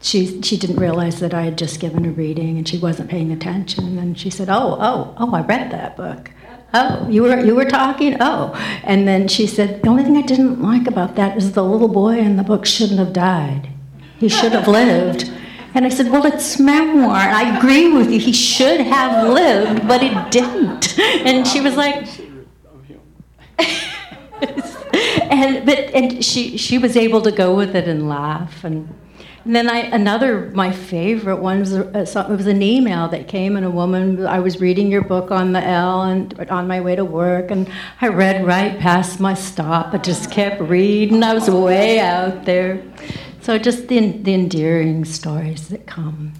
she she didn't realize that I had just given a reading and she wasn't paying attention and she said, "Oh, oh, oh, I read that book." Oh, you were you were talking? Oh. And then she said, the only thing I didn't like about that is the little boy in the book shouldn't have died. He should have lived. And I said, well, it's memoir. I agree with you. He should have lived, but he didn't. And she was like, <laughs> and but and she she was able to go with it and laugh and and then I, another, my favorite one was, a, it was an email that came, and a woman, I was reading your book on the L and on my way to work, and I read right past my stop. I just kept reading. I was way out there. So just the, the endearing stories that come.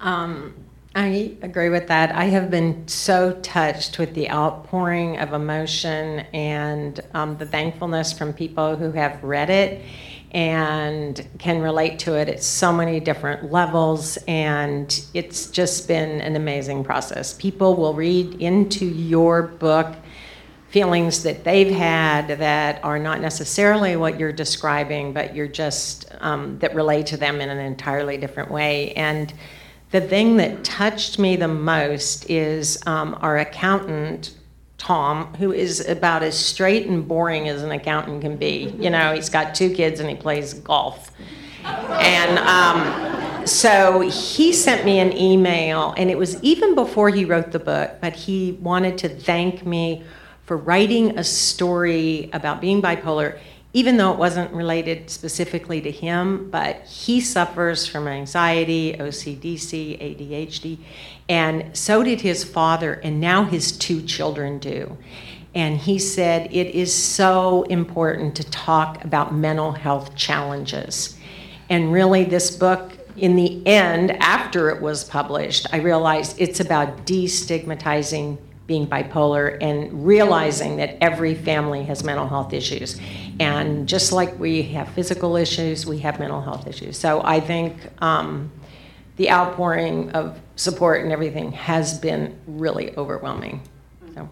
Um, I agree with that. I have been so touched with the outpouring of emotion and um, the thankfulness from people who have read it. and can relate to it at so many different levels. And it's just been an amazing process. People will read into your book feelings that they've had that are not necessarily what you're describing, but you're just um, that relate to them in an entirely different way. And the thing that touched me the most is um, our accountant, Tom, who is about as straight and boring as an accountant can be. You know, he's got two kids and he plays golf. And um, so he sent me an email, and it was even before he wrote the book, but he wanted to thank me for writing a story about being bipolar, even though it wasn't related specifically to him, but he suffers from anxiety, OCDC, ADHD, and so did his father, and now his two children do. And he said it is so important to talk about mental health challenges. And really, this book, in the end, after it was published, I realized it's about destigmatizing being bipolar and realizing that every family has mental health issues. And just like we have physical issues, we have mental health issues. So I think um, the outpouring of support and everything has been really overwhelming. So.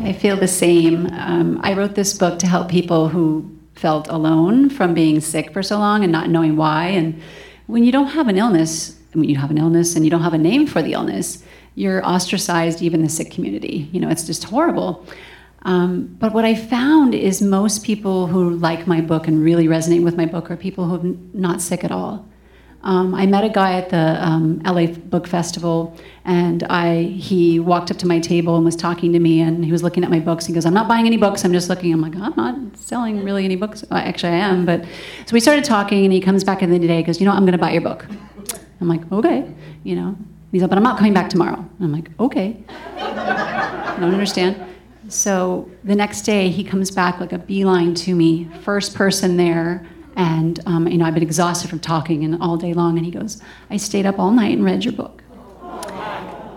I feel the same. Um, I wrote this book to help people who felt alone from being sick for so long and not knowing why. And when you don't have an illness, when you have an illness and you don't have a name for the illness, you're ostracized even the sick community. You know, it's just horrible. Um, but what I found is most people who like my book and really resonate with my book are people who are not sick at all. Um, I met a guy at the um, LA Book Festival, and I he walked up to my table and was talking to me, and he was looking at my books. He goes, "I'm not buying any books. I'm just looking." I'm like, "I'm not selling really any books. Well, actually, I am." But so we started talking, and he comes back in the day. Goes, "You know, I'm going to buy your book." I'm like, "Okay," you know. He's like, "But I'm not coming back tomorrow." I'm like, "Okay." <laughs> I don't understand. So the next day, he comes back like a beeline to me, first person there. And um, you know, I've been exhausted from talking and all day long. And he goes, "I stayed up all night and read your book."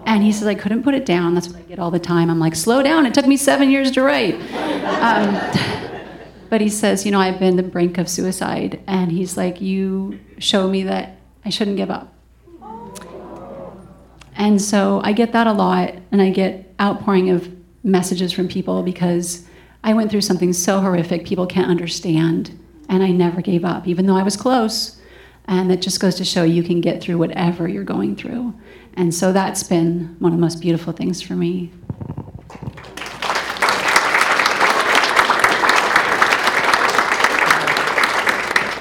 And he says, "I couldn't put it down. That's what I get all the time." I'm like, "Slow down. It took me seven years to write." Um, <laughs> but he says, "You know, I've been on the brink of suicide." And he's like, "You show me that I shouldn't give up." And so I get that a lot, and I get outpouring of messages from people because I went through something so horrific people can't understand, and I never gave up, even though I was close. And that just goes to show you can get through whatever you're going through. And so that's been one of the most beautiful things for me.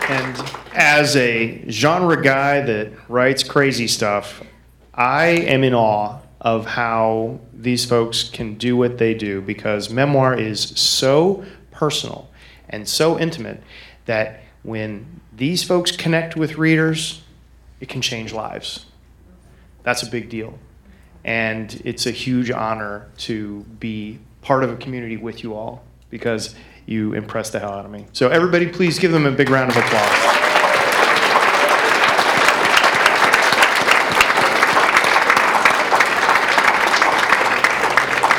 And as a genre guy that writes crazy stuff, I am in awe of how these folks can do what they do because memoir is so personal and so intimate that when these folks connect with readers, it can change lives. That's a big deal. And it's a huge honor to be part of a community with you all because you impressed the hell out of me. So, everybody, please give them a big round of applause.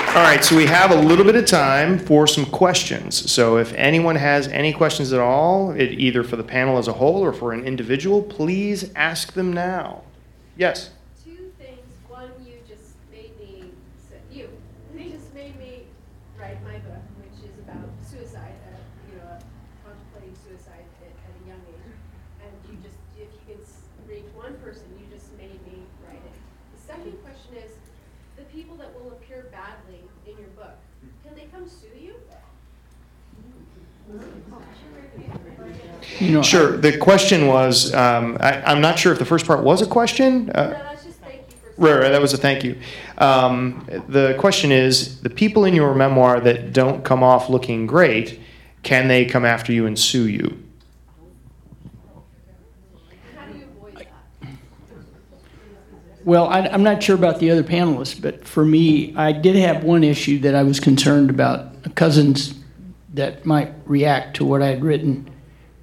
All right, so we have a little bit of time for some questions. So if anyone has any questions at all, it, either for the panel as a whole or for an individual, please ask them now. Yes? Two things. One, you just made me, you, you just made me write my book, which is about suicide, uh, you know, contemplating suicide at, at a young age. And you just, if you can reach one person, you just made me write it. The second question is, the people that will appear badly in your book, can they come sue you? You know, Sure. The question was, um, I, I'm not sure if the first part was a question. No, Uh, that's just thank you for. Right, right, that was a thank you. Um, the question is the people in your memoir that don't come off looking great, can they come after you and sue you? How do you avoid that? Well, I, I'm not sure about the other panelists, but for me, I did have one issue that I was concerned about cousins that might react to what I had written.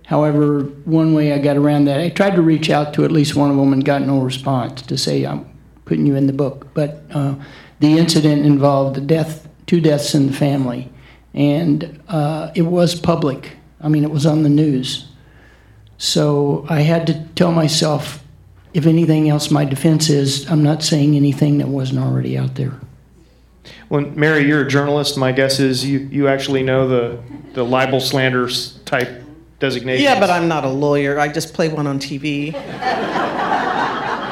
However, one way I got around that, I tried to reach out to at least one of them and got no response to say I'm putting you in the book. But uh, the incident involved the death, two deaths in the family, and uh, it was public. I mean, it was on the news. So I had to tell myself, if anything else, my defense is I'm not saying anything that wasn't already out there. Well, Mary, you're a journalist. My guess is you, you actually know the, the libel slander s- type designation. Yeah, but I'm not a lawyer. I just play one on TV. <laughs>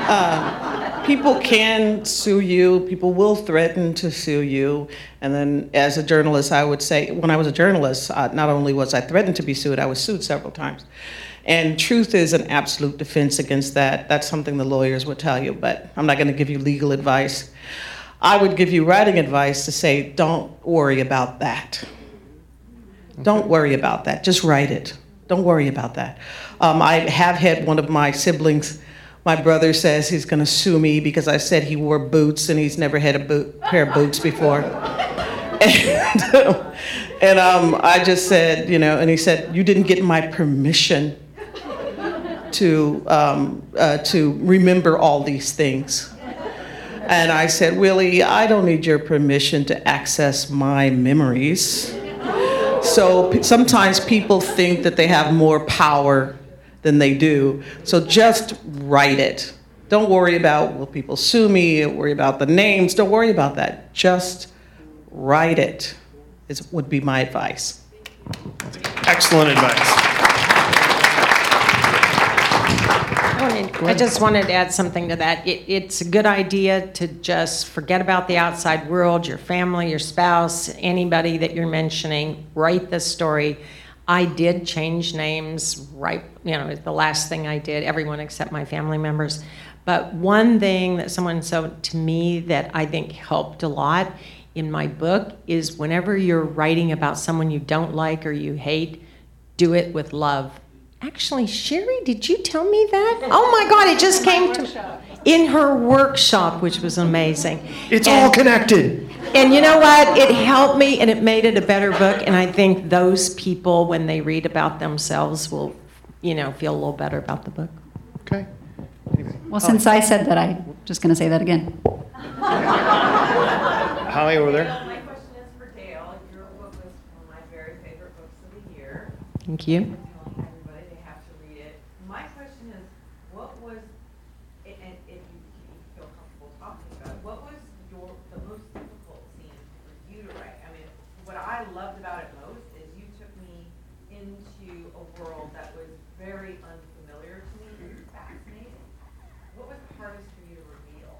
uh, people can sue you. People will threaten to sue you. And then, as a journalist, I would say, when I was a journalist, uh, not only was I threatened to be sued, I was sued several times. And truth is an absolute defense against that. That's something the lawyers would tell you, but I'm not going to give you legal advice. I would give you writing advice to say, don't worry about that. Don't worry about that. Just write it. Don't worry about that. Um, I have had one of my siblings, my brother says he's going to sue me because I said he wore boots and he's never had a boot, pair of boots before. <laughs> and and um, I just said, you know, and he said, You didn't get my permission to, um, uh, to remember all these things. And I said, Willie, I don't need your permission to access my memories. So sometimes people think that they have more power than they do. So just write it. Don't worry about will people sue me, Don't worry about the names, don't worry about that. Just write it. Is would be my advice. Excellent advice. Wanted- I just wanted to add something to that. It, it's a good idea to just forget about the outside world, your family, your spouse, anybody that you're mentioning. Write the story. I did change names right, you know, the last thing I did, everyone except my family members. But one thing that someone said to me that I think helped a lot in my book is whenever you're writing about someone you don't like or you hate, do it with love. Actually, Sherry, did you tell me that? Oh my God, it just came to in her workshop, which was amazing. It's And- all connected. and you know what? It helped me and it made it a better book. And I think those people, when they read about themselves, will, you know, feel a little better about the book. Okay. Well, since I said that, I'm just going to say that again. Holly over there. My question is for Dale. Your book was one of my question is for Dale. Your book was one of my very favorite books of the year. Thank you. I'm telling everybody they have to read it. My question is, what was, and and if you you feel comfortable talking about it, what was your, the most difficult scene for you to write? I mean, what I loved about it most is you took me into a world that was very unfamiliar to me and fascinating. What was the hardest for you to reveal?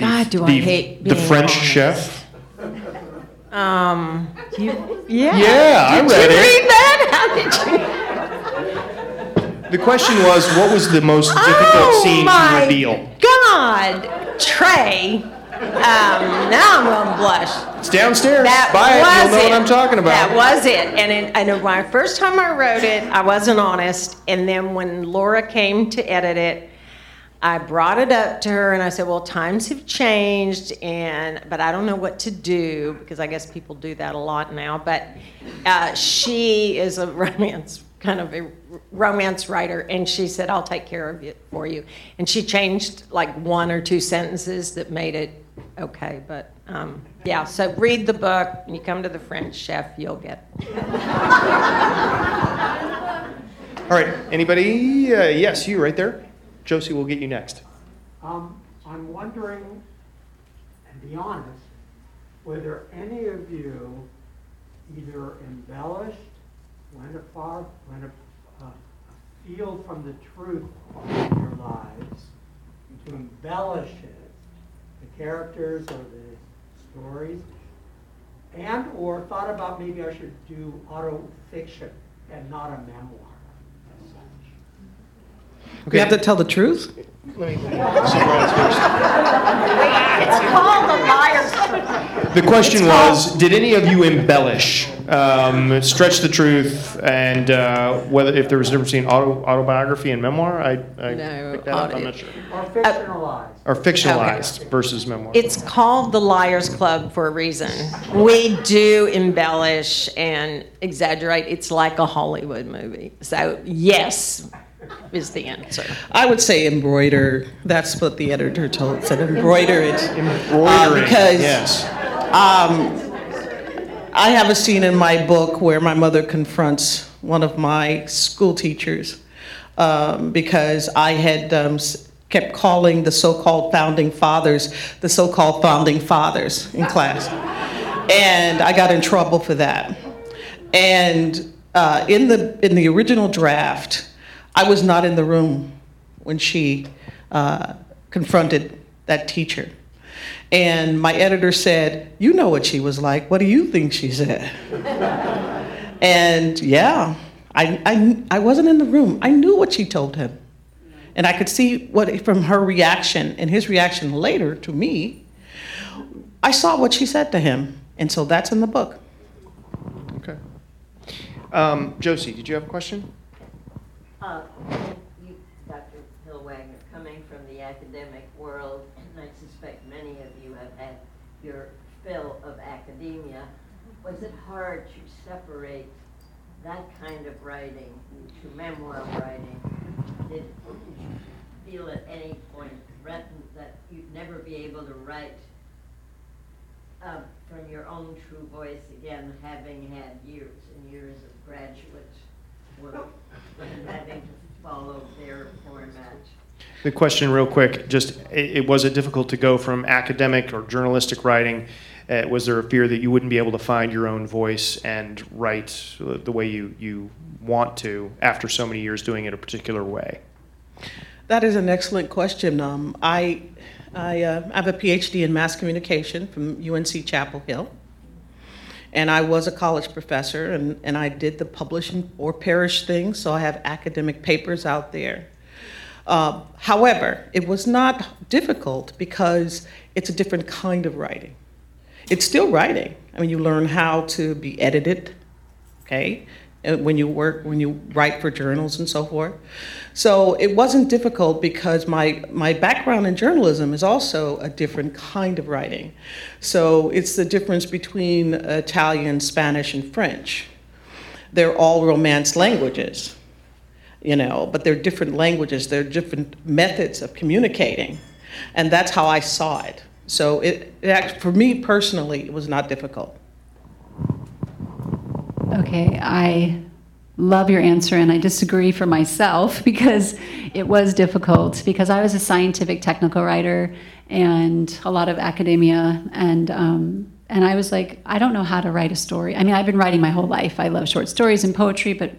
God, do I The- hate the French honest. chef. Um, you, yeah. Yeah, I Did read you it. read that? <laughs> How did you? The question was, what was the most difficult oh scene my to reveal? God, Trey. Um, now I'm gonna blush. It's downstairs. That Buy it. was You'll know what I'm talking about. That was it. And it, I know my first time I wrote it, I wasn't honest. And then when Laura came to edit it, I brought it up to her and I said, "Well, times have changed, and but I don't know what to do because I guess people do that a lot now." But uh, she is a romance kind of a romance writer, and she said, "I'll take care of it for you." And she changed like one or two sentences that made it okay. But um, yeah, so read the book. When you come to the French chef, you'll get. <laughs> All right. Anybody? Uh, yes, you right there. Josie, we'll get you next. Um, I'm wondering, and be honest, whether any of you either embellished, went a far, went a, field from the truth in your lives to embellish it, the characters or the stories, and or thought about maybe I should do auto fiction and not a memoir such. You have to tell the truth. It's called the liar's. The question was, did any of you embellish, um, stretch the truth, and uh, whether if there was a difference between auto, autobiography and memoir? I, I No, picked that up. I'm not sure. Or fictionalized. Or fictionalized versus memoir. It's called the Liars Club for a reason. We do embellish and exaggerate. It's like a Hollywood movie. So, yes, is the answer. I would say embroider. That's what the editor told said. Embroider it. Embroidering. Uh, because yes. I have a scene in my book where my mother confronts one of my school teachers um, because I had um, kept calling the so-called founding fathers the so-called founding fathers in class. And I got in trouble for that. And uh, in the in the original draft, I was not in the room when she uh, confronted that teacher. And my editor said, "You know what she was like. What do you think she said?" <laughs> and yeah, I, I I wasn't in the room. I knew what she told him, and I could see what from her reaction and his reaction later to me. I saw what she said to him, and so that's in the book. Okay. Um, Josie, did you have a question? You, Dr. Hill Wagner, coming from the academic world, and I suspect many of you have had your fill of academia, was it hard to separate that kind of writing to memoir writing? Did you feel at any point threatened that you'd never be able to write uh, from your own true voice again, having had years and years of graduate work and having to follow their format. The question, real quick, just it, it was it difficult to go from academic or journalistic writing? Uh, was there a fear that you wouldn't be able to find your own voice and write the way you, you want to after so many years doing it a particular way? That is an excellent question. Um, I, I uh, have a PhD in mass communication from UNC Chapel Hill. And I was a college professor, and, and I did the publishing or perish thing, so I have academic papers out there. Uh, however, it was not difficult because it's a different kind of writing. It's still writing. I mean, you learn how to be edited, okay? And when you work, when you write for journals and so forth. So it wasn't difficult because my, my background in journalism is also a different kind of writing. So it's the difference between Italian, Spanish, and French. They're all Romance languages, you know, but they're different languages, they're different methods of communicating. And that's how I saw it. So it, it for me personally, it was not difficult. Okay, I love your answer, and I disagree for myself <laughs> because it was difficult. Because I was a scientific technical writer and a lot of academia, and um, and I was like, I don't know how to write a story. I mean, I've been writing my whole life. I love short stories and poetry, but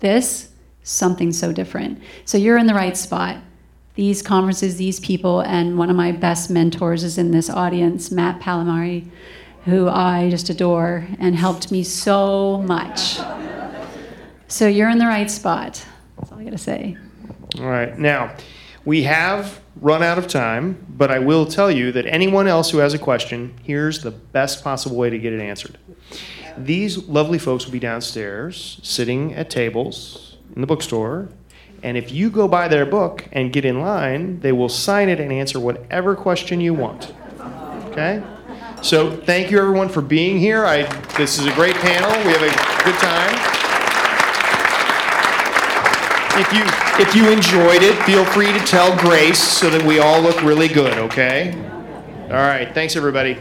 this something so different. So you're in the right spot. These conferences, these people, and one of my best mentors is in this audience, Matt Pallamary, who I just adore and helped me so much. So you're in the right spot. That's all I got to say. All right. Now, we have run out of time, but I will tell you that anyone else who has a question, here's the best possible way to get it answered. These lovely folks will be downstairs, sitting at tables in the bookstore, and if you go buy their book and get in line, they will sign it and answer whatever question you want. Okay? So thank you everyone for being here. I, this is a great panel. We have a good time. If you if you enjoyed it, feel free to tell Grace so that we all look really good, okay? All right, thanks everybody.